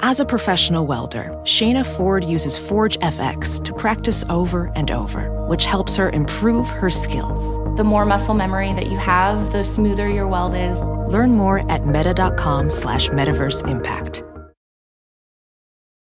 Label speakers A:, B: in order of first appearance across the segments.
A: As a professional welder, Shayna Ford uses Forge FX to practice over and over, which helps her improve her skills.
B: The more muscle memory that you have, the smoother your weld is.
A: Learn more at meta.com slash metaverse impact.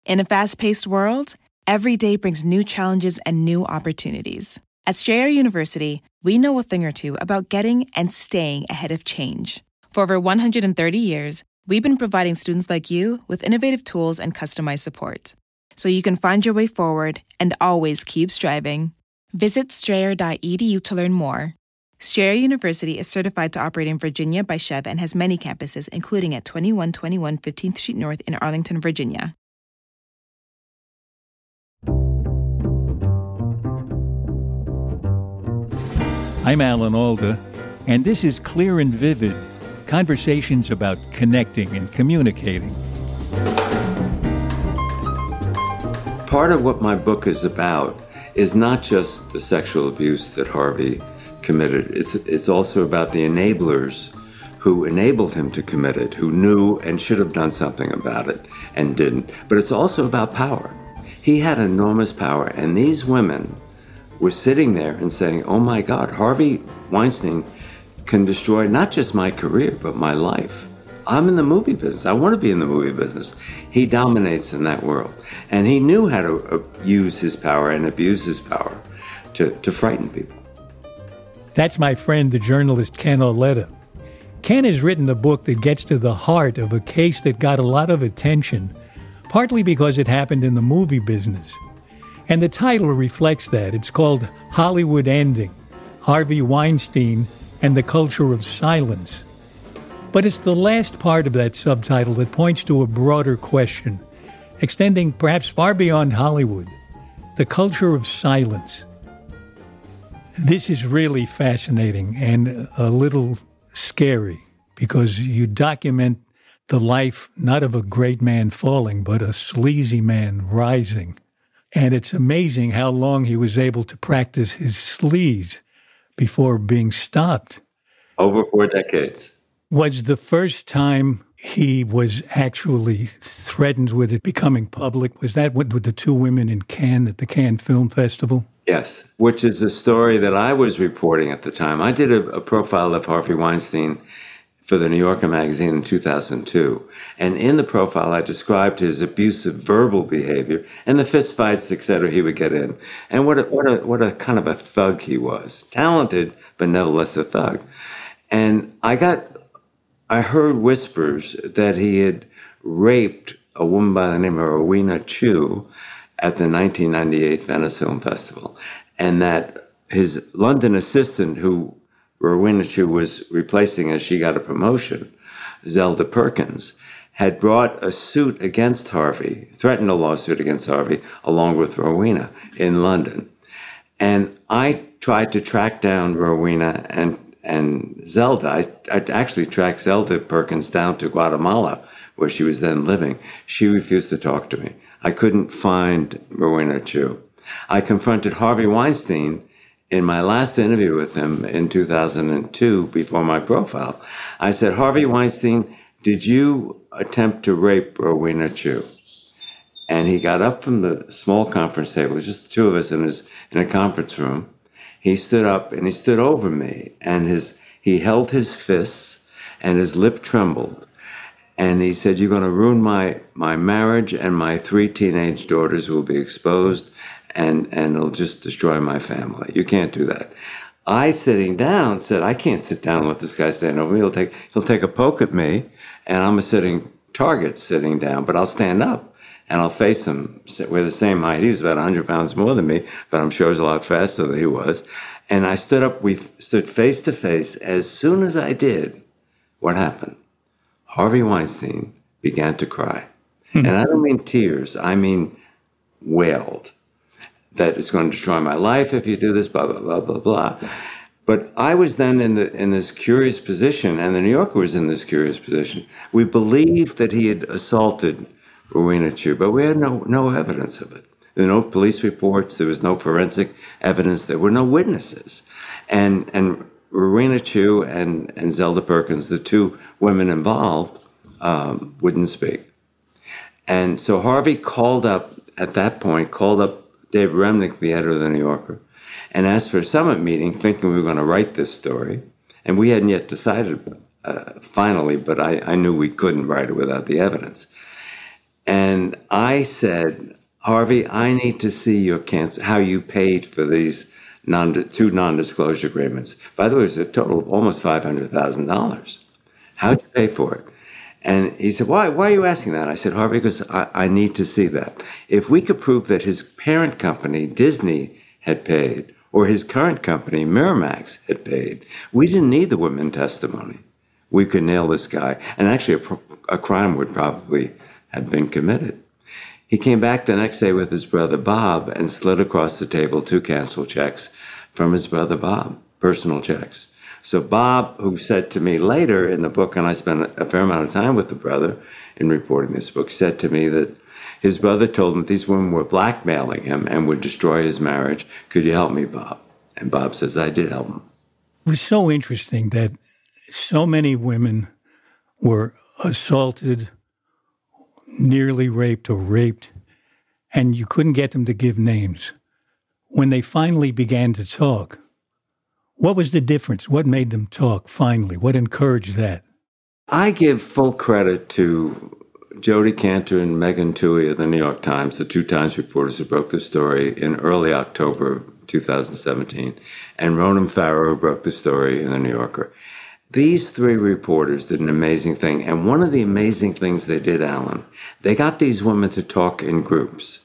C: In a fast paced world, every day brings new challenges and new opportunities. At Strayer University, we know a thing or two about getting and staying ahead of change. For over 130 years, we've been providing students like you with innovative tools and customized support. So you can find your way forward and always keep striving. Visit strayer.edu to learn more. Strayer University is certified to operate in Virginia by SCHEV and has many campuses, including at 2121 15th Street North in Arlington, Virginia.
D: I'm Alan Alda, and this is Clear and Vivid conversations about connecting and communicating.
E: Part of what my book is about is not just the sexual abuse that Harvey committed, it's, it's also about the enablers who enabled him to commit it, who knew and should have done something about it and didn't. But it's also about power. He had enormous power, and these women were sitting there and saying, Oh my God, Harvey Weinstein can destroy not just my career, but my life. I'm in the movie business. I want to be in the movie business. He dominates in that world. And he knew how to use his power and abuse his power to, to frighten people.
D: That's my friend, the journalist Ken Auletta. Ken has written a book that gets to the heart of a case that got a lot of attention, partly because it happened in the movie business. And the title reflects that. It's called Hollywood Ending Harvey Weinstein and the Culture of Silence. But it's the last part of that subtitle that points to a broader question, extending perhaps far beyond Hollywood the culture of silence. This is really fascinating and a little scary because you document the life not of a great man falling, but a sleazy man rising. And it's amazing how long he was able to practice his sleaze before being stopped.
E: Over four decades.
D: Was the first time he was actually threatened with it becoming public? Was that with the two women in Cannes at the Cannes Film Festival?
E: Yes, which is a story that I was reporting at the time. I did a, a profile of Harvey Weinstein for the New Yorker magazine in 2002. And in the profile, I described his abusive verbal behavior and the fistfights, etc., he would get in. And what a, what, a, what a kind of a thug he was. Talented, but nevertheless a thug. And I got, I heard whispers that he had raped a woman by the name of Rowena Chiu at the 1998 Venice Film Festival. And that his London assistant, who Rowena Chiu was replacing as she got a promotion, Zelda Perkins, had brought a suit against Harvey, threatened a lawsuit against Harvey, along with Rowena in London. And I tried to track down Rowena and, and Zelda. I, I actually tracked Zelda Perkins down to Guatemala, where she was then living. She refused to talk to me. I couldn't find Rowena Chiu. I confronted Harvey Weinstein in my last interview with him in 2002, before my profile, I said, Harvey Weinstein, did you attempt to rape Rowena Chiu? And he got up from the small conference table, it was just the two of us in, his, in a conference room. He stood up and he stood over me, and his, he held his fists, and his lip trembled. And he said, You're going to ruin my, my marriage, and my three teenage daughters will be exposed, and and it'll just destroy my family. You can't do that. I sitting down said I can't sit down and let this guy stand over me. He'll take he'll take a poke at me, and I'm a sitting target sitting down. But I'll stand up and I'll face him. We're the same height. He was about 100 pounds more than me, but I'm sure he's a lot faster than he was. And I stood up. We stood face to face. As soon as I did, what happened? Harvey Weinstein began to cry, mm-hmm. and I don't mean tears. I mean wailed that it's going to destroy my life if you do this, blah, blah, blah, blah, blah. But I was then in, the, in this curious position, and the New Yorker was in this curious position. We believed that he had assaulted Rowena Chiu, but we had no, no evidence of it. There were no police reports, there was no forensic evidence, there were no witnesses. And, and Rowena Chiu and, and Zelda Perkins, the two women involved, um, wouldn't speak. And so Harvey called up, at that point, called up Dave Remnick, the editor of the New Yorker, and asked for a summit meeting, thinking we were going to write this story. And we hadn't yet decided uh, finally, but I, I knew we couldn't write it without the evidence. And I said, Harvey, I need to see your cancer, how you paid for these non, two non-disclosure agreements. By the way, it was a total of almost five hundred thousand dollars. How'd you pay for it? And he said, why, why are you asking that? I said, Harvey, because I, I need to see that. If we could prove that his parent company, Disney, had paid, or his current company, Miramax, had paid, we didn't need the women testimony. We could nail this guy. And actually, a, a crime would probably have been committed. He came back the next day with his brother Bob and slid across the table two cancel checks from his brother Bob, personal checks. So Bob, who said to me later in the book, and I spent a fair amount of time with the brother in reporting this book, said to me that his brother told him these women were blackmailing him and would destroy his marriage. Could you help me, Bob? And Bob says, I did help him.
D: It was so interesting that so many women were assaulted, nearly raped, or raped, and you couldn't get them to give names. When they finally began to talk, what was the difference? What made them talk finally? What encouraged that?
E: I give full credit to Jodi Kantor and Megan Twohey of the New York Times, the two Times reporters who broke the story in early October 2017, and Ronan Farrow, who broke the story in the New Yorker. These three reporters did an amazing thing. And one of the amazing things they did, Alan, they got these women to talk in groups.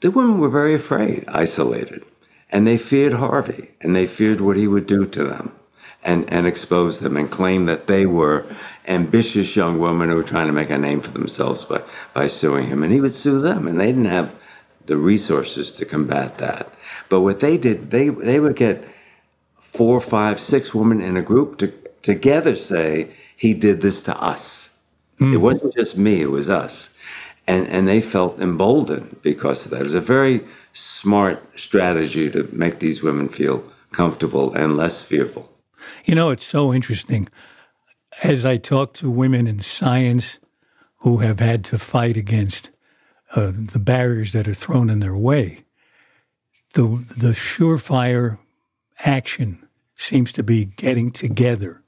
E: The women were very afraid, isolated. And they feared Harvey and they feared what he would do to them and, and expose them and claim that they were ambitious young women who were trying to make a name for themselves by, by suing him. And he would sue them. And they didn't have the resources to combat that. But what they did, they, they would get four, five, six women in a group to together say, he did this to us. Mm. It wasn't just me, it was us. And, and they felt emboldened because of that. It was a very smart strategy to make these women feel comfortable and less fearful.
D: You know, it's so interesting. As I talk to women in science who have had to fight against uh, the barriers that are thrown in their way, the, the surefire action seems to be getting together,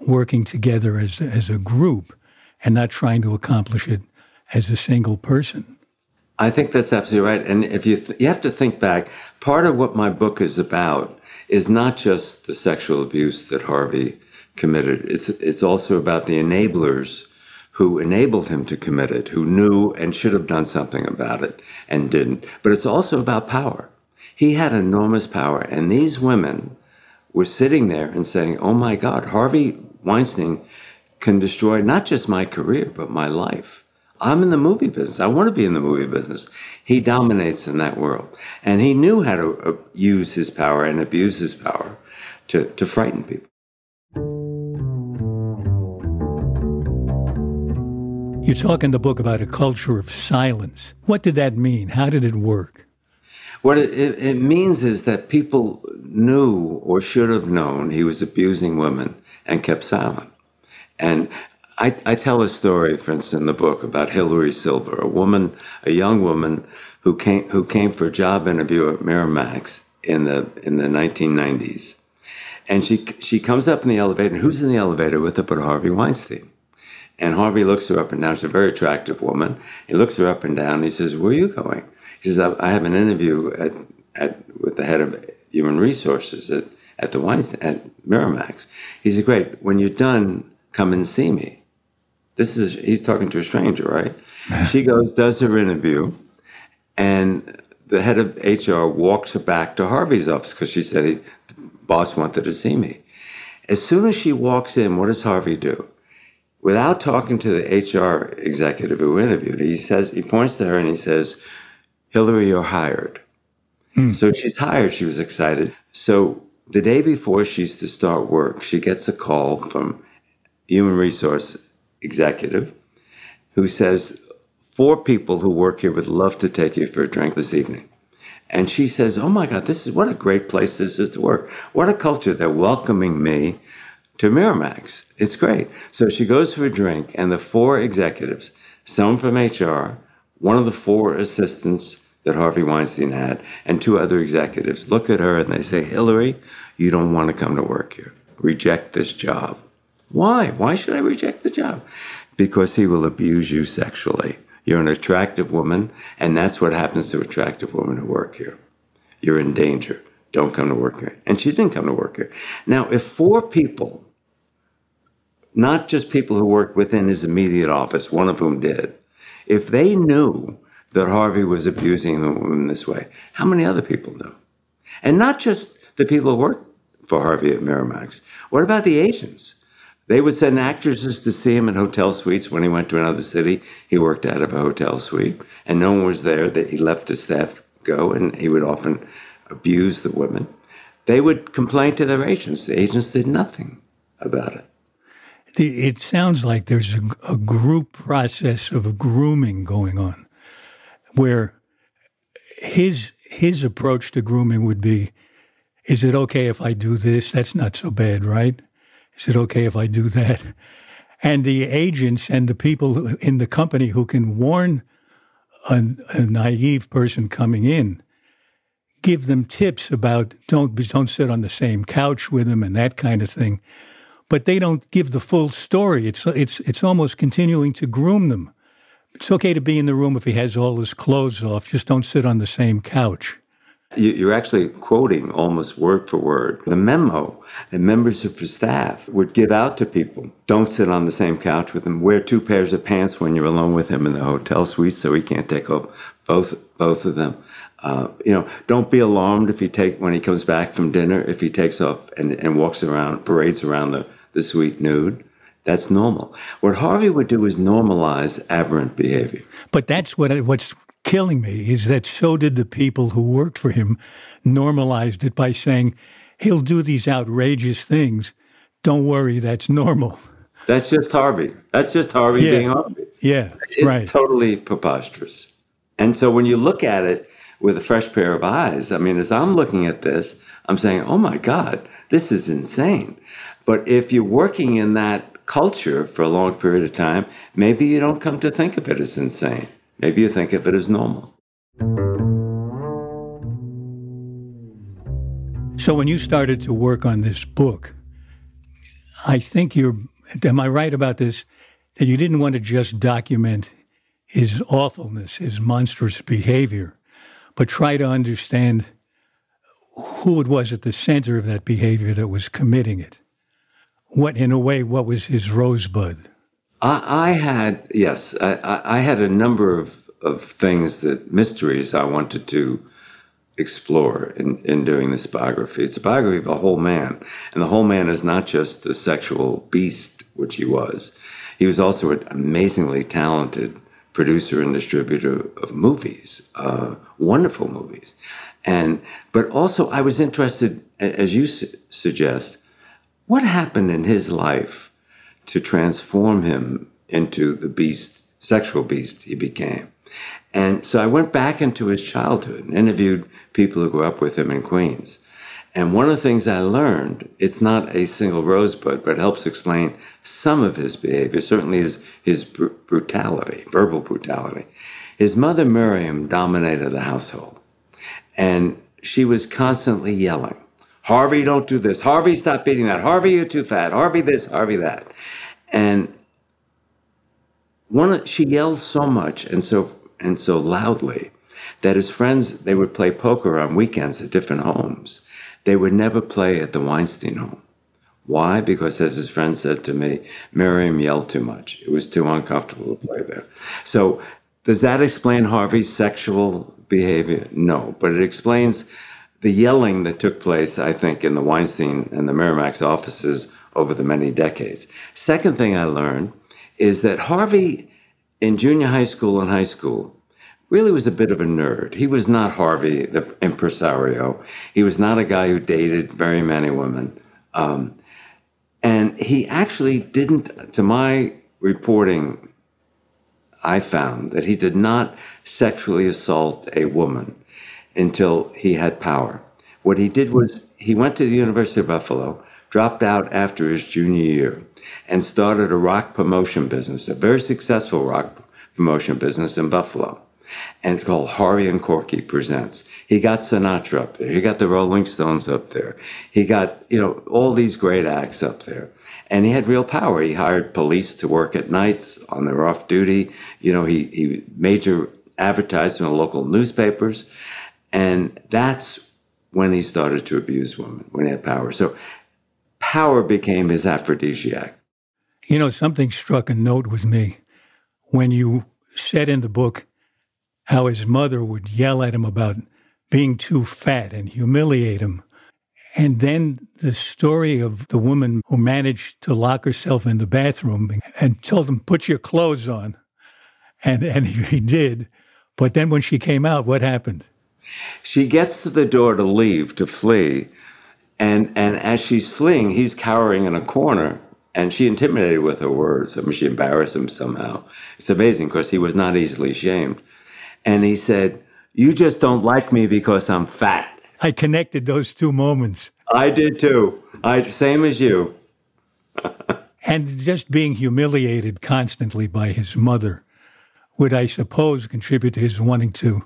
D: working together as, as a group, and not trying to accomplish it as a single person.
E: I think that's absolutely right. And if you th- you have to think back, part of what my book is about is not just the sexual abuse that Harvey committed. It's it's also about the enablers who enabled him to commit it, who knew and should have done something about it and didn't. But it's also about power. He had enormous power, and these women were sitting there and saying, "Oh my God, Harvey Weinstein can destroy not just my career but my life." I'm in the movie business. I want to be in the movie business. He dominates in that world. And he knew how to uh, use his power and abuse his power to, to frighten people.
D: You talk in the book about a culture of silence. What did that mean? How did it work?
E: What it, it, it means is that people knew or should have known he was abusing women and kept silent. And I, I, tell a story, for instance, in the book about Hillary Silver, a woman, a young woman who came who came for a job interview at Miramax in the in the 1990s, and she she comes up in the elevator, and who's in the elevator with her but Harvey Weinstein? And Harvey looks her up and down. She's a very attractive woman. He looks her up and down. He says, "Where are you going?" He says, "I, I have an interview at, at with the head of human resources at at the Weinstein at Miramax." He said, "Great. When you're done, come and see me." This is he's talking to a stranger, right? she goes, does her interview, and the head of HR walks her back to Harvey's office because she said he, the boss wanted to see me. As soon as she walks in, what does Harvey do? Without talking to the HR executive who interviewed, he says he points to her and he says, "Hillary, you're hired." Mm. So she's hired. She was excited. So the day before she's to start work, she gets a call from human resource executive who says, Four people who work here would love to take you for a drink this evening. And she says, Oh my God, this is what a great place this is to work. What a culture. They're welcoming me to Miramax. It's great. So she goes for a drink, and the four executives, some from HR, one of the four assistants that Harvey Weinstein had, and two other executives look at her and they say, Hillary, you don't want to come to work here. Reject this job. Why? Why should I reject the job? Because he will abuse you sexually. You're an attractive woman, and that's what happens to attractive women who work here. You're in danger. Don't come to work here. And she didn't come to work here. Now, if four people, not just people who worked within his immediate office, one of whom did, if they knew that Harvey was abusing the woman this way, how many other people knew? And not just the people who worked for Harvey at Miramax. What about the agents? They would send actresses to see him in hotel suites when he went to another city. He worked out of a hotel suite, and no one was there. That he left his staff go, and he would often abuse the women. They would complain to their agents. The agents did nothing about it.
D: It sounds like there's a, a group process of grooming going on, where his his approach to grooming would be, "Is it okay if I do this? That's not so bad, right?" Is it okay if I do that? And the agents and the people in the company who can warn a, a naive person coming in give them tips about don't don't sit on the same couch with them and that kind of thing. But they don't give the full story. It's it's it's almost continuing to groom them. It's okay to be in the room if he has all his clothes off. Just don't sit on the same couch.
E: You're actually quoting almost word for word the memo that members of the staff would give out to people. Don't sit on the same couch with him. Wear two pairs of pants when you're alone with him in the hotel suite so he can't take off both both of them. Uh, you know, don't be alarmed if he take when he comes back from dinner if he takes off and, and walks around, parades around the, the suite nude. That's normal. What Harvey would do is normalize aberrant behavior.
D: But that's what what's killing me is that so did the people who worked for him normalized it by saying he'll do these outrageous things. Don't worry, that's normal.
E: That's just Harvey. That's just Harvey
D: yeah.
E: being Harvey.
D: Yeah,
E: it's
D: right.
E: Totally preposterous. And so when you look at it with a fresh pair of eyes, I mean, as I'm looking at this, I'm saying, oh my God, this is insane. But if you're working in that culture for a long period of time, maybe you don't come to think of it as insane. Maybe you think of it as normal.
D: So when you started to work on this book, I think you're, am I right about this? That you didn't want to just document his awfulness, his monstrous behavior, but try to understand who it was at the center of that behavior that was committing it. What, in a way, what was his rosebud?
E: I, had yes, I, I, had a number of of things that mysteries I wanted to explore in, in doing this biography. It's a biography of a whole man, and the whole man is not just a sexual beast, which he was. He was also an amazingly talented producer and distributor of movies, uh, wonderful movies, and but also I was interested, as you su- suggest, what happened in his life to transform him into the beast, sexual beast he became. And so I went back into his childhood and interviewed people who grew up with him in Queens. And one of the things I learned, it's not a single rosebud, but helps explain some of his behavior, certainly his, his br- brutality, verbal brutality. His mother, Miriam, dominated the household. And she was constantly yelling. Harvey, don't do this. Harvey, stop beating that. Harvey, you're too fat. Harvey, this, Harvey, that. And one, she yells so much and so and so loudly that his friends they would play poker on weekends at different homes. They would never play at the Weinstein home. Why? Because as his friend said to me, Miriam yelled too much. It was too uncomfortable to play there. So does that explain Harvey's sexual behavior? No, but it explains the yelling that took place, I think, in the Weinstein and the Miramax offices over the many decades. Second thing I learned is that Harvey, in junior high school and high school, really was a bit of a nerd. He was not Harvey, the impresario. He was not a guy who dated very many women. Um, and he actually didn't, to my reporting, I found that he did not sexually assault a woman until he had power. What he did was he went to the University of Buffalo, dropped out after his junior year, and started a rock promotion business, a very successful rock promotion business in Buffalo. And it's called Harvey and Corky Presents. He got Sinatra up there. He got the Rolling Stones up there. He got, you know, all these great acts up there. And he had real power. He hired police to work at nights on their off duty. You know, he, he major advertising in the local newspapers. And that's when he started to abuse women, when he had power. So power became his aphrodisiac.
D: You know, something struck a note with me when you said in the book how his mother would yell at him about being too fat and humiliate him. And then the story of the woman who managed to lock herself in the bathroom and told him, put your clothes on. And, and he, he did. But then when she came out, what happened?
E: She gets to the door to leave, to flee. And, and as she's fleeing, he's cowering in a corner. And she intimidated with her words. I mean, she embarrassed him somehow. It's amazing because he was not easily shamed. And he said, You just don't like me because I'm fat.
D: I connected those two moments.
E: I did too. I same as you.
D: and just being humiliated constantly by his mother would, I suppose, contribute to his wanting to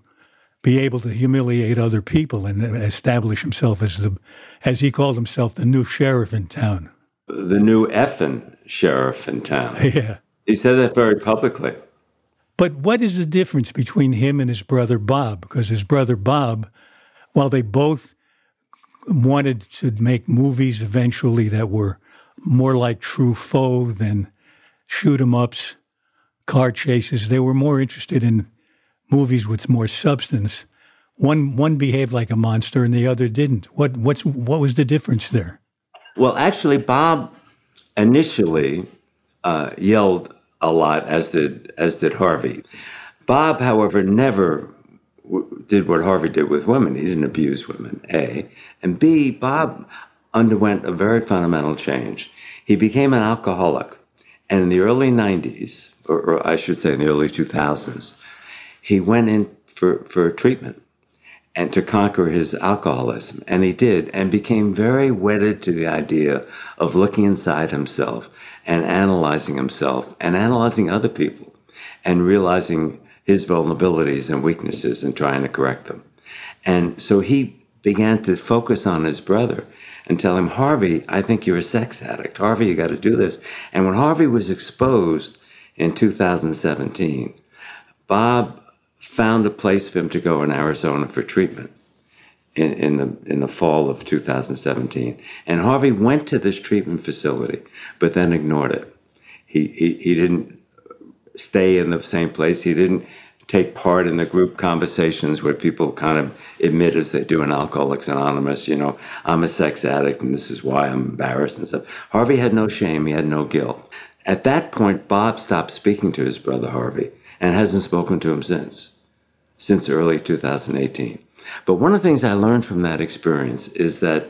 D: be able to humiliate other people and establish himself as the, as he called himself, the new sheriff in town.
E: The new effing sheriff in town.
D: Yeah.
E: He said that very publicly.
D: But what is the difference between him and his brother Bob? Because his brother Bob, while they both wanted to make movies eventually that were more like Truffaut than shoot 'em ups, car chases, they were more interested in movies with more substance. One one behaved like a monster and the other didn't. What what's what was the difference there?
E: Well, actually, Bob initially uh, yelled a lot, as did as did Harvey. Bob, however, never w- did what Harvey did with women. He didn't abuse women. A and B. Bob underwent a very fundamental change. He became an alcoholic, and in the early '90s, or, or I should say, in the early 2000s, he went in for for treatment and to conquer his alcoholism. And he did, and became very wedded to the idea of looking inside himself and analyzing himself and analyzing other people and realizing his vulnerabilities and weaknesses and trying to correct them. And so he began to focus on his brother and tell him, Harvey, I think you're a sex addict. Harvey, you got to do this. And when Harvey was exposed in 2017, Bob found a place for him to go in Arizona for treatment in, in, the in the fall of 2017. And Harvey went to this treatment facility, but then ignored it. He, he, he didn't stay in the same place. He didn't take part in the group conversations where people kind of admit as they do in Alcoholics Anonymous, you know, I'm a sex addict and this is why I'm embarrassed and stuff. Harvey had no shame. He had no guilt. At that point, Bob stopped speaking to his brother Harvey and hasn't spoken to him since since early 2018. But one of the things I learned from that experience is that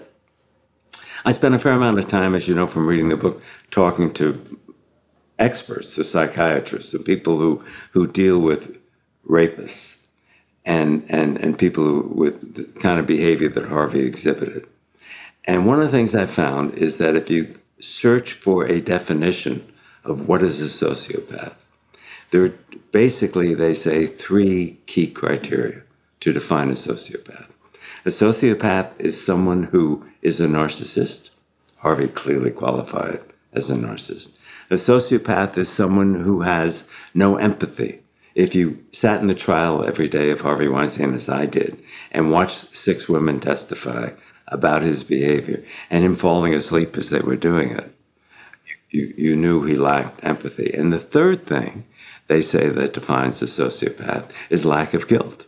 E: I spent a fair amount of time, as you know from reading the book, talking to experts, to psychiatrists, to people who, who deal with rapists and, and, and people who, with the kind of behavior that Harvey exhibited. And one of the things I found is that if you search for a definition of what is a sociopath, there are basically, they say, three key criteria to define a sociopath. A sociopath is someone who is a narcissist. Harvey clearly qualified as a narcissist. A sociopath is someone who has no empathy. If you sat in the trial every day of Harvey Weinstein, as I did, and watched six women testify about his behavior and him falling asleep as they were doing it, you, you knew he lacked empathy. And the third thing they say that defines a sociopath is lack of guilt.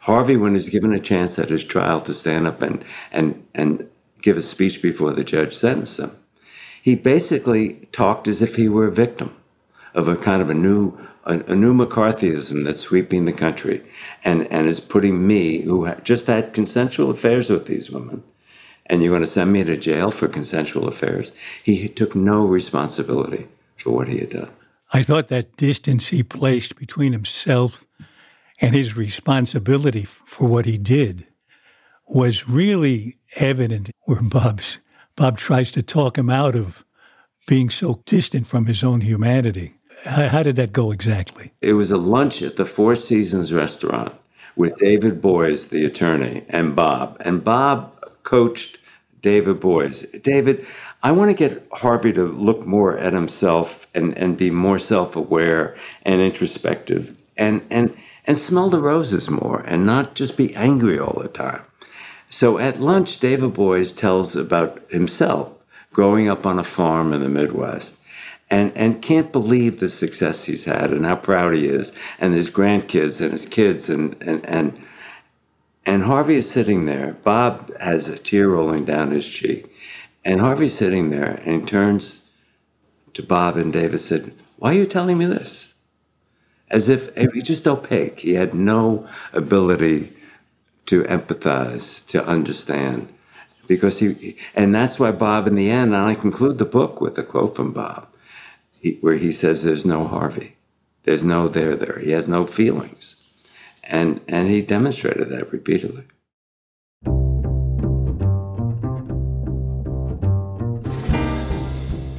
E: Harvey, when he's given a chance at his trial to stand up and, and, and give a speech before the judge sentenced him, he basically talked as if he were a victim of a kind of a new a, a, new McCarthyism that's sweeping the country and, and is putting me, who just had consensual affairs with these women, and you're going to send me to jail for consensual affairs. He took no responsibility for what he had done.
D: I thought that distance he placed between himself and his responsibility for what he did was really evident where Bob's Bob tries to talk him out of being so distant from his own humanity. How, did that go exactly?
E: It was a lunch at the Four Seasons restaurant with David Boies, the attorney, and Bob. And Bob coached David Boies. David, I want to get Harvey to look more at himself and, and be more self aware and introspective and, and, and smell the roses more and not just be angry all the time. So at lunch, David Boies tells about himself growing up on a farm in the Midwest and, and can't believe the success he's had and how proud he is, and his grandkids and his kids. And, and, and, and Harvey is sitting there. Bob has a tear rolling down his cheek. And Harvey's sitting there and he turns to Bob and David said, Why are you telling me this? As if he just opaque. He had no ability to empathize, to understand. Because he, and that's why Bob, in the end, and I conclude the book with a quote from Bob, he, where he says, There's no Harvey. There's no there there. He has no feelings. And, and he demonstrated that repeatedly.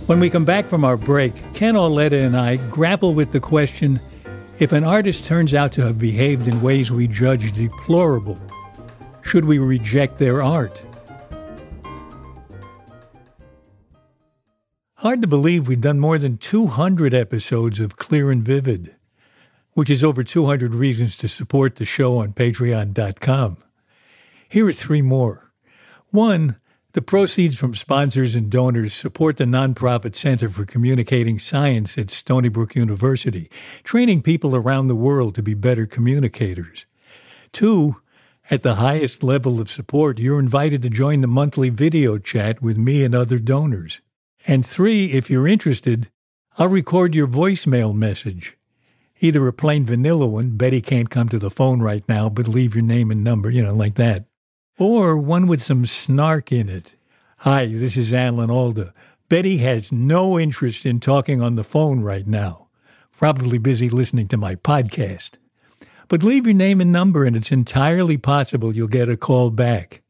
D: When we come back from our break, Ken Auletta and I grapple with the question if an artist turns out to have behaved in ways we judge deplorable, should we reject their art? Hard to believe we've done more than 200 episodes of Clear and Vivid, which is over 200 reasons to support the show on patreon.com. Here are three more. One, the proceeds from sponsors and donors support the nonprofit Center for Communicating Science at Stony Brook University, training people around the world to be better communicators. Two, at the highest level of support, you're invited to join the monthly video chat with me and other donors. And three, if you're interested, I'll record your voicemail message. Either a plain vanilla one, Betty can't come to the phone right now, but leave your name and number, you know, like that. Or one with some snark in it. Hi, this is Alan Alda. Betty has no interest in talking on the phone right now. Probably busy listening to my podcast. But leave your name and number, and it's entirely possible you'll get a call back.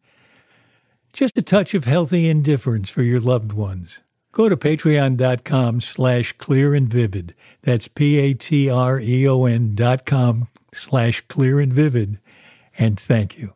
D: Just a touch of healthy indifference for your loved ones. Go to patreon.com slash clear and vivid. That's P-A-T-R-E-O-N dot com slash clear and vivid. And thank you.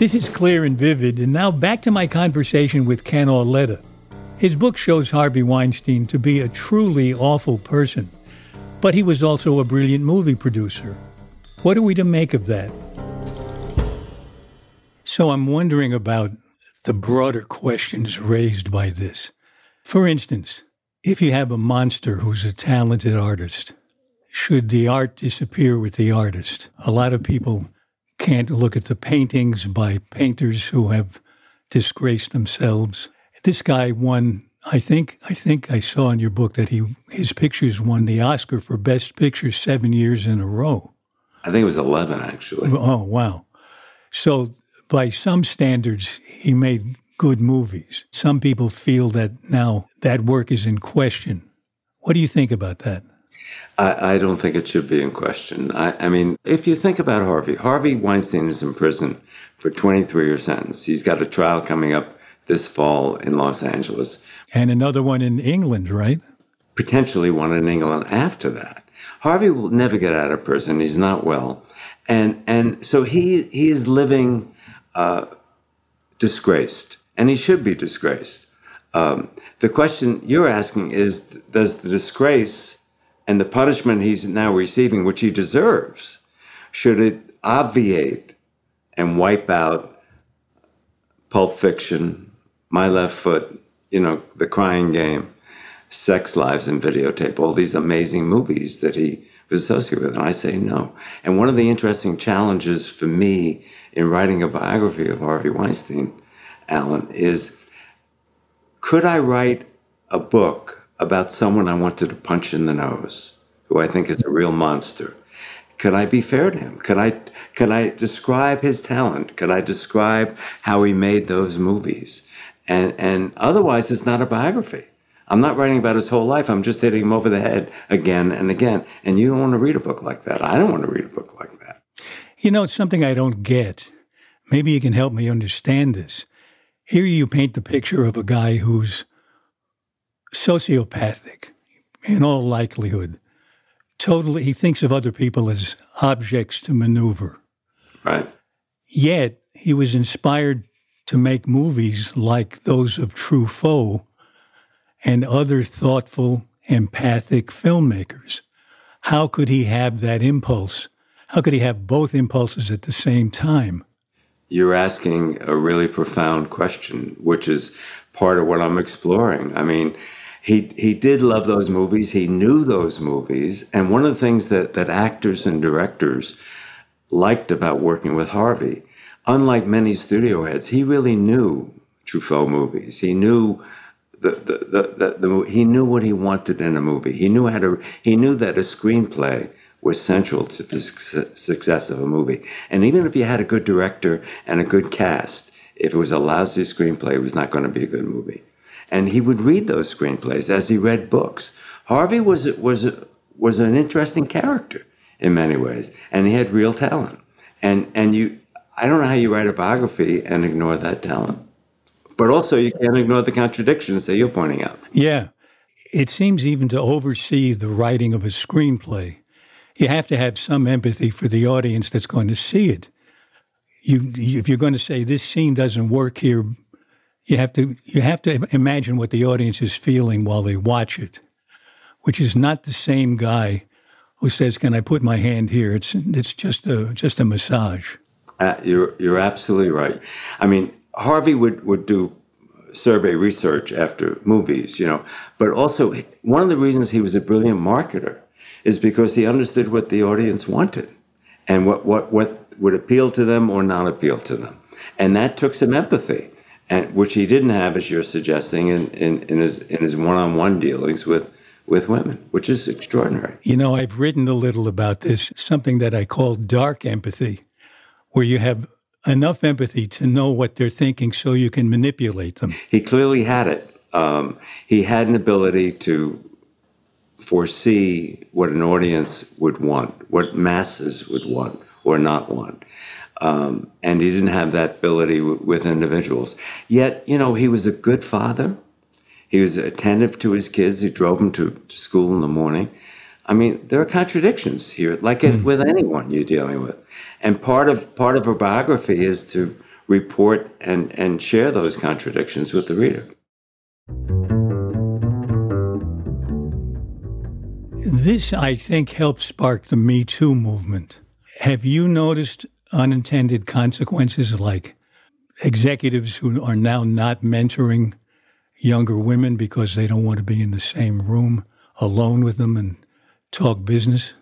D: This is clear and vivid, and now back to my conversation with Ken Auletta. His book shows Harvey Weinstein to be a truly awful person, but he was also a brilliant movie producer. What are we to make of that? So I'm wondering about the broader questions raised by this. For instance, if you have a monster who's a talented artist, should the art disappear with the artist? A lot of people can't look at the paintings by painters who have disgraced themselves. This guy won. I think I think I saw in your book that he his pictures won the Oscar for Best Picture seven years in a row.
E: I think it was 11, actually.
D: Oh wow! So by some standards, he made good movies. Some people feel that now that work is in question. What do you think about that?
E: I, I, don't think it should be in question. I, I, mean, if you think about Harvey, Harvey Weinstein is in prison for 23 year sentence. He's got a trial coming up this fall in Los Angeles.
D: And another one in England, right?
E: Potentially one in England after that. Harvey will never get out of prison. He's not well. And, and so he, he is living uh, disgraced and he should be disgraced. Um, the question you're asking is Does the disgrace and the punishment he's now receiving, which he deserves, should it obviate and wipe out Pulp Fiction, My Left Foot, you know, The Crying Game, Sex Lies and Videotape, all these amazing movies that he was associated with? And I say no. And one of the interesting challenges for me in writing a biography of Harvey Weinstein, Alan, is could I write a book about someone I wanted to punch in the nose, who I think is a real monster? Could I be fair to him? Could I could I describe his talent? Could I describe how he made those movies? And and otherwise it's not a biography. I'm not writing about his whole life. I'm just hitting him over the head again and again. And you don't want to read a book like that. I don't want to read a book like that.
D: You know, it's something I don't get. Maybe you can help me understand this. Here you paint the picture of a guy who's sociopathic in all likelihood. Totally, he thinks of other people as objects to maneuver.
E: Right.
D: Yet, he was inspired to make movies like those of Truffaut and other thoughtful, empathic filmmakers. How could he have that impulse? How could he have both impulses at the same time?
E: you're asking a really profound question, which is part of what I'm exploring. I mean, he he did love those movies. He knew those movies, and one of the things that that actors and directors liked about working with Harvey, unlike many studio heads, he really knew Truffaut movies. He knew. The, the, the, the, the, he knew what he wanted in a movie. He knew how to. He knew that a screenplay was central to the success of a movie. And even if you had a good director and a good cast, if it was a lousy screenplay, it was not going to be a good movie. And he would read those screenplays as he read books. Harvey was was was an interesting character in many ways, and he had real talent. And and you, I don't know how you write a biography and ignore that talent. But also, you can't ignore the contradictions that you're pointing out.
D: Yeah, it seems even to oversee the writing of a screenplay you have to have some empathy for the audience that's going to see it. You, if you're going to say this scene doesn't work here, you have to you have to imagine what the audience is feeling while they watch it, which is not the same guy who says, "Can I put my hand here?" It's it's just a just a massage.
E: Uh, you're you're absolutely right. I mean, Harvey would would do survey research after movies, you know, but also one of the reasons he was a brilliant marketer is because he understood what the audience wanted and what, what, what would appeal to them or not appeal to them. And that took some empathy, and which he didn't have, as you're suggesting, in, in, in his in his one-on-one dealings with with women, which is extraordinary.
D: You know, I've written a little about this, something that I call dark empathy, where you have enough empathy to know what they're thinking so you can manipulate them.
E: He clearly had it. Um, he had an ability to foresee what an audience would want, what masses would want or not want. Um, and he didn't have that ability w- with individuals. Yet, you know, he was a good father. He was attentive to his kids. He drove them to school in the morning. I mean, there are contradictions here, like mm. with anyone you're dealing with. And part of part of a biography is to report and, and share those contradictions with the reader.
D: This, I think, helped spark the Me Too movement. Have you noticed unintended consequences like executives who are now not mentoring younger women because they don't want to be in the same room alone with them and talk business?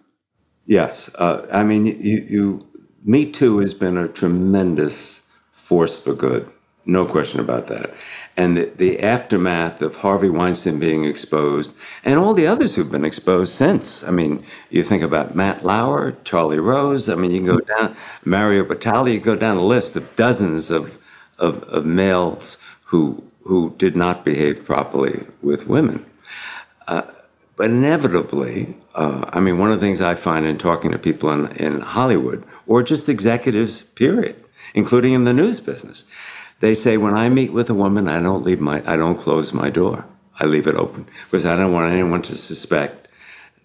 E: Yes. Uh, I mean, you, you, Me Too has been a tremendous force for good. No question about that. And the, the, aftermath of Harvey Weinstein being exposed and all the others who've been exposed since. I mean, you think about Matt Lauer, Charlie Rose. I mean, you can go down, Mario Batali, you go down a list of dozens of, of, of males who, who did not behave properly with women. Uh, but inevitably, uh, I mean, one of the things I find in talking to people in, in Hollywood, or just executives, period, including in the news business, they say when I meet with a woman, I don't leave my, I don't close my door. I leave it open because I don't want anyone to suspect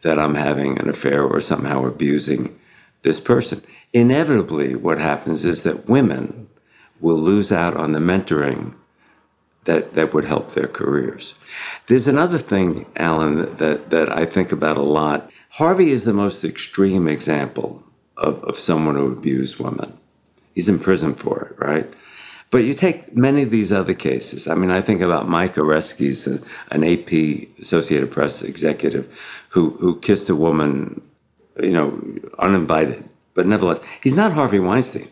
E: that I'm having an affair or somehow abusing this person. Inevitably, what happens is that women will lose out on the mentoring that, that would help their careers. There's another thing, Alan, that, that I think about a lot. Harvey is the most extreme example of, of someone who abused women. He's in prison for it, right? But you take many of these other cases. I mean, I think about Mike Oreskes, uh, an AP Associated Press executive who, who kissed a woman, you know, uninvited. But nevertheless, he's not Harvey Weinstein.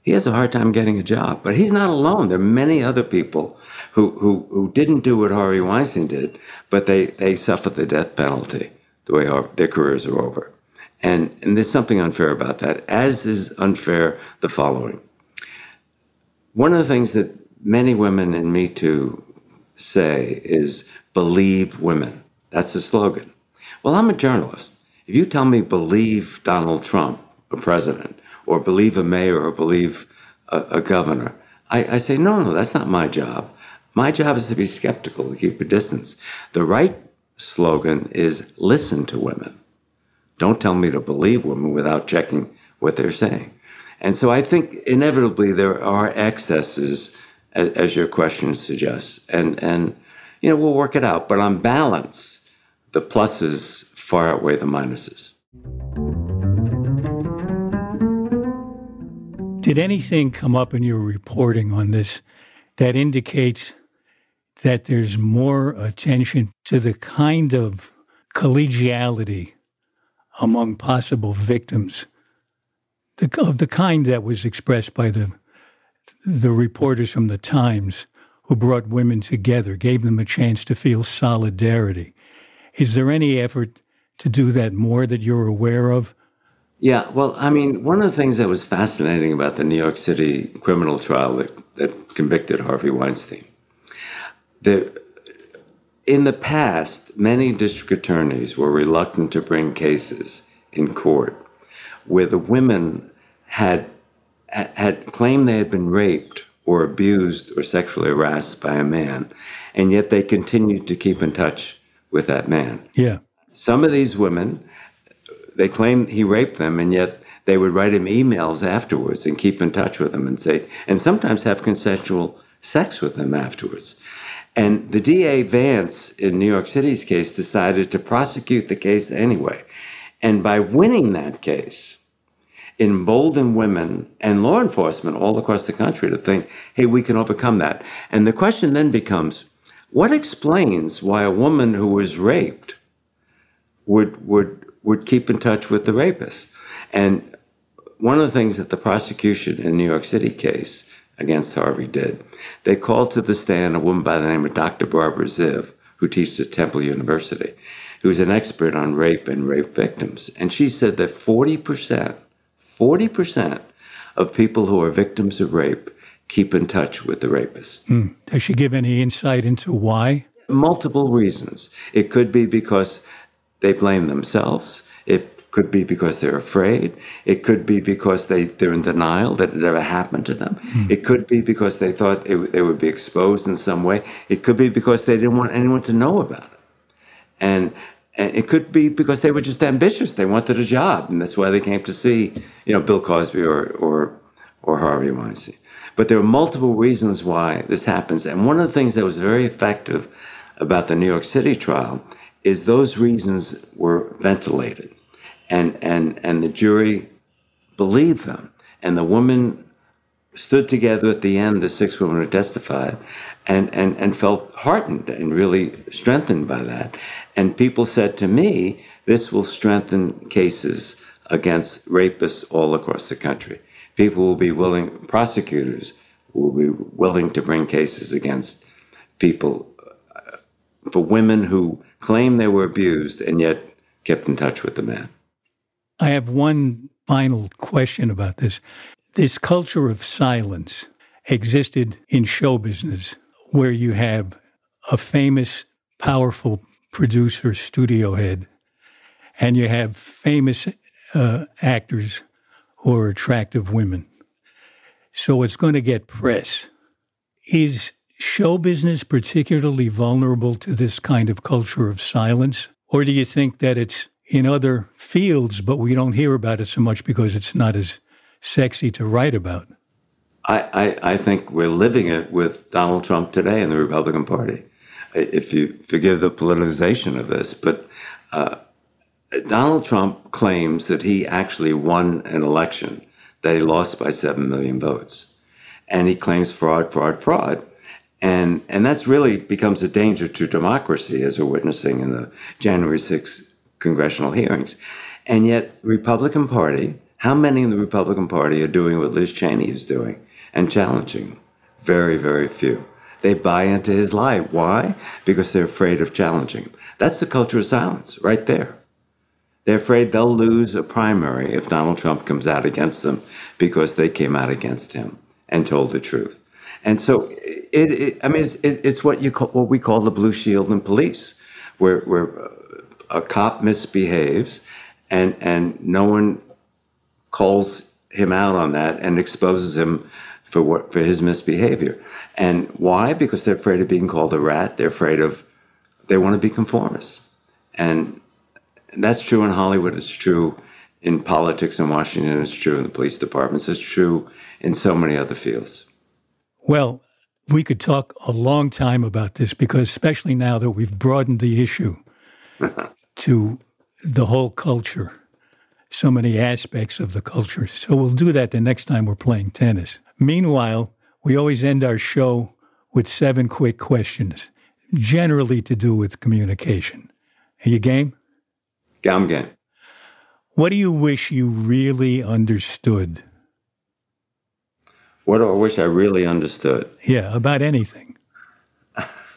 E: He has a hard time getting a job, but he's not alone. There are many other people who, who, who didn't do what Harvey Weinstein did, but they, they suffered the death penalty the way their careers are over. And, and there's something unfair about that, as is unfair the following. One of the things that many women in Me Too say is believe women. That's the slogan. Well, I'm a journalist. If you tell me believe Donald Trump, a president, or believe a mayor, or believe a, a governor, I, I say, no, no, that's not my job. My job is to be skeptical, to keep a distance. The right slogan is listen to women. Don't tell me to believe women without checking what they're saying. And so I think inevitably there are excesses, as, as your question suggests, and and you know we'll work it out. But on balance, the pluses far outweigh the minuses.
D: Did anything come up in your reporting on this that indicates that there's more attention to the kind of collegiality among possible victims the, of the kind that was expressed by the the reporters from the Times who brought women together, gave them a chance to feel solidarity. Is there any effort to do that more that you're aware of?
E: Yeah, well, I mean, one of the things that was fascinating about the New York City criminal trial that, that convicted Harvey Weinstein, the, in the past, many district attorneys were reluctant to bring cases in court where the women had had claimed they had been raped or abused or sexually harassed by a man, and yet they continued to keep in touch with that man.
D: Yeah.
E: Some of these women, they claim he raped them, and yet they would write him emails afterwards and keep in touch with him and say, and sometimes have consensual sex with him afterwards. And the DA Vance in New York City's case decided to prosecute the case anyway. And by winning that case, embolden women and law enforcement all across the country to think, hey, we can overcome that. And the question then becomes what explains why a woman who was raped would, would, would keep in touch with the rapist? And one of the things that the prosecution in New York City case against Harvey did, they called to the stand a woman by the name of Dr. Barbara Ziv, who teaches at Temple University, who's an expert on rape and rape victims. And she said that 40% 40% of people who are victims of rape keep in touch with the rapist.
D: Mm. Does she give any insight into why?
E: Multiple reasons. It could be because they blame themselves. It could be because they're afraid. It could be because they, they're in denial that it ever happened to them. Mm. It could be because they thought it, they would be exposed in some way. It could be because they didn't want anyone to know about it. And and it could be because they were just ambitious. They wanted a job, and that's why they came to see, you know, Bill Cosby or or or Harvey Weinstein. But there are multiple reasons why this happens, and one of the things that was very effective about the New York City trial is those reasons were ventilated, and and and the jury believed them, and the woman stood together at the end, the six women who testified, and, and, and felt heartened and really strengthened by that. And people said to me, this will strengthen cases against rapists all across the country. People will be willing, prosecutors will be willing to bring cases against people uh, for women who claim they were abused and yet kept in touch with the man.
D: I have one final question about this. This culture of silence existed in show business where you have a famous, powerful producer, studio head, and you have famous uh, actors who are attractive women. So it's going to get press. Is show business particularly vulnerable to this kind of culture of silence? Or do you think that it's in other fields, but we don't hear about it so much because it's not as sexy to write about?
E: I, I, I think we're living it with Donald Trump today in the Republican Party, if you forgive the politicization of this. But uh, Donald Trump claims that he actually won an election, that he lost by 7 million votes. And he claims fraud, fraud, fraud. And, and that's really becomes a danger to democracy, as we're witnessing in the January 6th congressional hearings. And yet, Republican Party, how many in the Republican Party are doing what Liz Cheney is doing and challenging? Very, very few. They buy into his lie. Why? Because they're afraid of challenging. That's the culture of silence right there. They're afraid they'll lose a primary if Donald Trump comes out against them because they came out against him and told the truth. And so, it, it I mean, it's, it, it's, what you call what we call the blue shield in police, where where uh, a cop misbehaves, and and no one calls him out on that and exposes him for what for his misbehavior. And why? Because they're afraid of being called a rat. They're afraid of they want to be conformists, and that's true in Hollywood. It's true in politics in Washington. It's true in the police departments. It's true in so many other fields.
D: Well, we could talk a long time about this because, especially now that we've broadened the issue to the whole culture, so many aspects of the culture. So we'll do that the next time we're playing tennis. Meanwhile, we always end our show with seven quick questions, generally to do with communication. Are you game?
E: I'm game.
D: What do you wish you really understood?
E: What do I wish I really understood?
D: Yeah, about anything.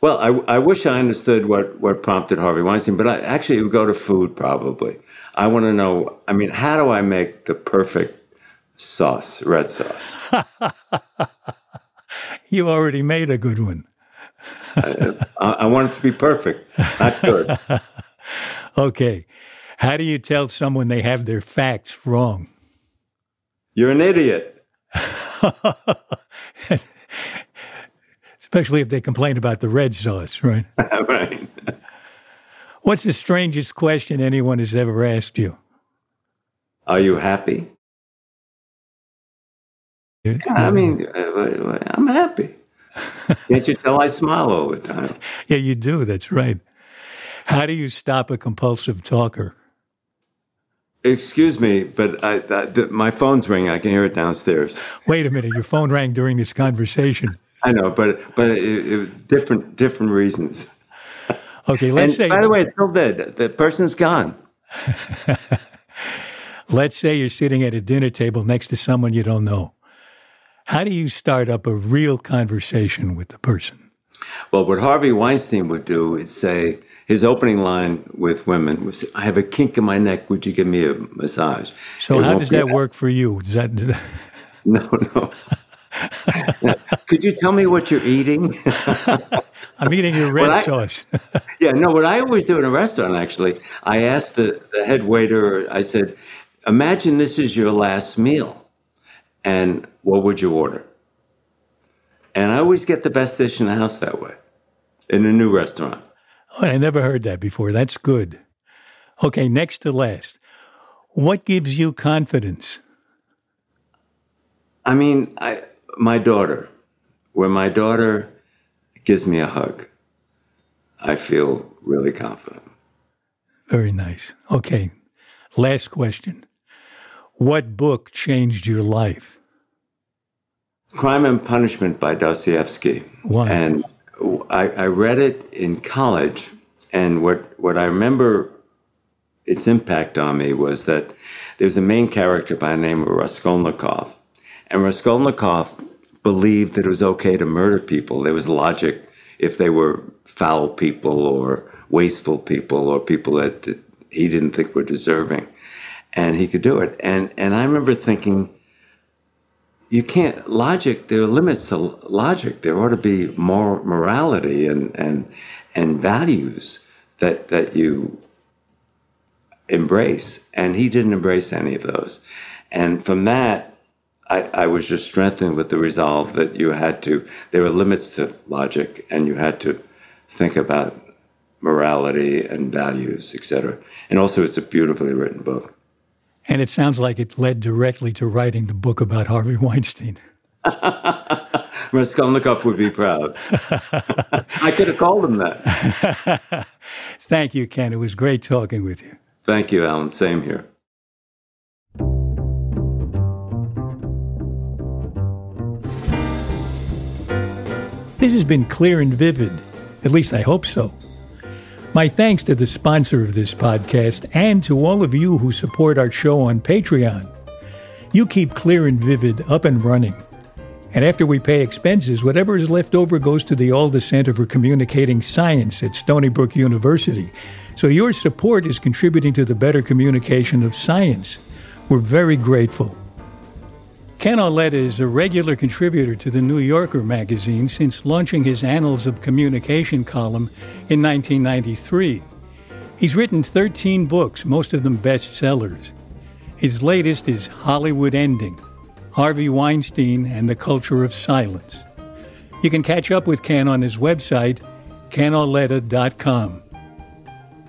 E: well, I, I wish I understood what, what prompted Harvey Weinstein, but I actually would go to food probably. I want to know, I mean, how do I make the perfect sauce, red sauce?
D: you already made a good one.
E: I, I want it to be perfect, not good.
D: okay. How do you tell someone they have their facts wrong?
E: You're an idiot.
D: Especially if they complain about the red sauce, right?
E: right.
D: What's the strangest question anyone has ever asked you?
E: Are you happy? I mean, uh, I'm happy. Can't you tell I smile all the time?
D: Yeah, you do. That's right. How do you stop a compulsive talker?
E: Excuse me, but I, the, my phone's ringing. I can hear it downstairs.
D: Wait a minute. Your phone rang during this conversation.
E: I know, but but it, it, different different reasons.
D: Okay, let's
E: and
D: say.
E: By the way, it's still dead. The person's gone.
D: let's say you're sitting at a dinner table next to someone you don't know. How do you start up a real conversation with the person?
E: Well, what Harvey Weinstein would do is say, his opening line with women was, "I have a kink in my neck. Would you give me a massage?"
D: So, it how does that work for you? Does that?
E: no, no. Could you tell me what you're eating?
D: I'm eating your red I, sauce.
E: yeah, no. What I always do in a restaurant, actually, I ask the, the head waiter. I said, "Imagine this is your last meal." And what would you order? And I always get the best dish in the house that way, in a new restaurant.
D: Oh, I never heard that before. That's good. Okay, next to last. What gives you confidence?
E: I mean, I, my daughter. When my daughter gives me a hug, I feel really confident.
D: Very nice. Okay, last question. What book changed your life?
E: Crime and Punishment by Dostoevsky.
D: Why?
E: And I, I read it in college, and what, what I remember its impact on me was that there's a main character by the name of Raskolnikov, and Raskolnikov believed that it was okay to murder people. There was logic if they were foul people or wasteful people or people that he didn't think were deserving and he could do it. And and I remember thinking, you can't logic. There are limits to logic. There ought to be more morality and and and values that that you embrace. And he didn't embrace any of those. And from that, I, I was just strengthened with the resolve that you had to. There were limits to logic, and you had to think about morality and values, etc. And also, it's a beautifully written book.
D: And it sounds like it led directly to writing the book about Harvey Weinstein.
E: Raskolnikov would be proud. I could have called him that.
D: Thank you, Ken. It was great talking with you.
E: Thank you, Alan. Same here.
D: This has been clear and vivid. At least I hope so. My thanks to the sponsor of this podcast and to all of you who support our show on Patreon. You keep Clear and Vivid up and running. And after we pay expenses, whatever is left over goes to the Alda Center for Communicating Science at Stony Brook University. So your support is contributing to the better communication of science. We're very grateful. Ken Auletta is a regular contributor to the New Yorker magazine since launching his Annals of Communication column in 1993. He's written 13 books, most of them bestsellers. His latest is Hollywood Ending Harvey Weinstein and the Culture of Silence. You can catch up with Ken on his website, kenauletta.com.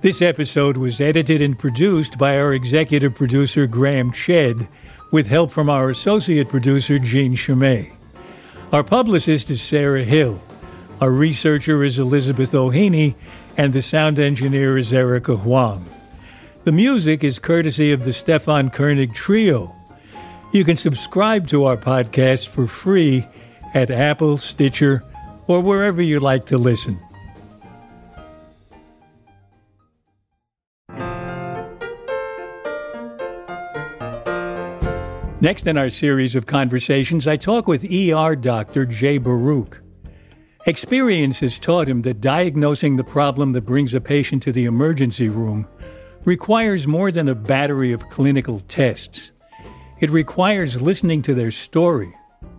D: This episode was edited and produced by our executive producer, Graham Chedd with help from our associate producer, Jean Chimay. Our publicist is Sarah Hill. Our researcher is Elizabeth O'Haney, and the sound engineer is Erica Huang. The music is courtesy of the Stefan Koenig Trio. You can subscribe to our podcast for free at Apple, Stitcher, or wherever you like to listen. Next in our series of conversations, I talk with ER doctor Jay Baruch. Experience has taught him that diagnosing the problem that brings a patient to the emergency room requires more than a battery of clinical tests. It requires listening to their story.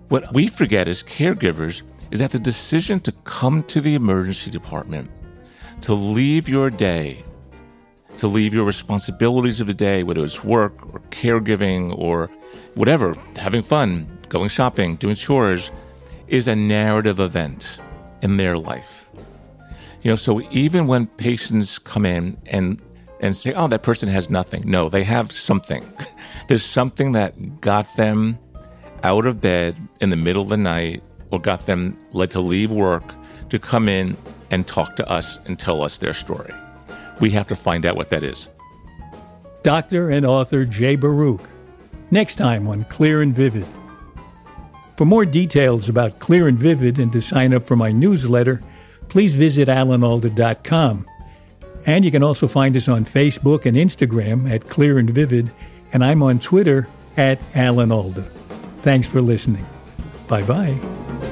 F: What we forget as caregivers is that the decision to come to the emergency department, to leave your day, to leave your responsibilities of the day, whether it's work or caregiving or whatever, having fun, going shopping, doing chores, is a narrative event in their life. You know, so even when patients come in and and say, "Oh, that person has nothing," no, they have something. There's something that got them out of bed in the middle of the night, or got them led to leave work to come in and talk to us and tell us their story. We have to find out what that is.
D: Doctor and author Jay Baruch next time on Clear and Vivid. For more details about Clear and Vivid and to sign up for my newsletter, please visit alanalda.com. And you can also find us on Facebook and Instagram at Clear and Vivid, and I'm on Twitter at Alan Alda. Thanks for listening. Bye bye.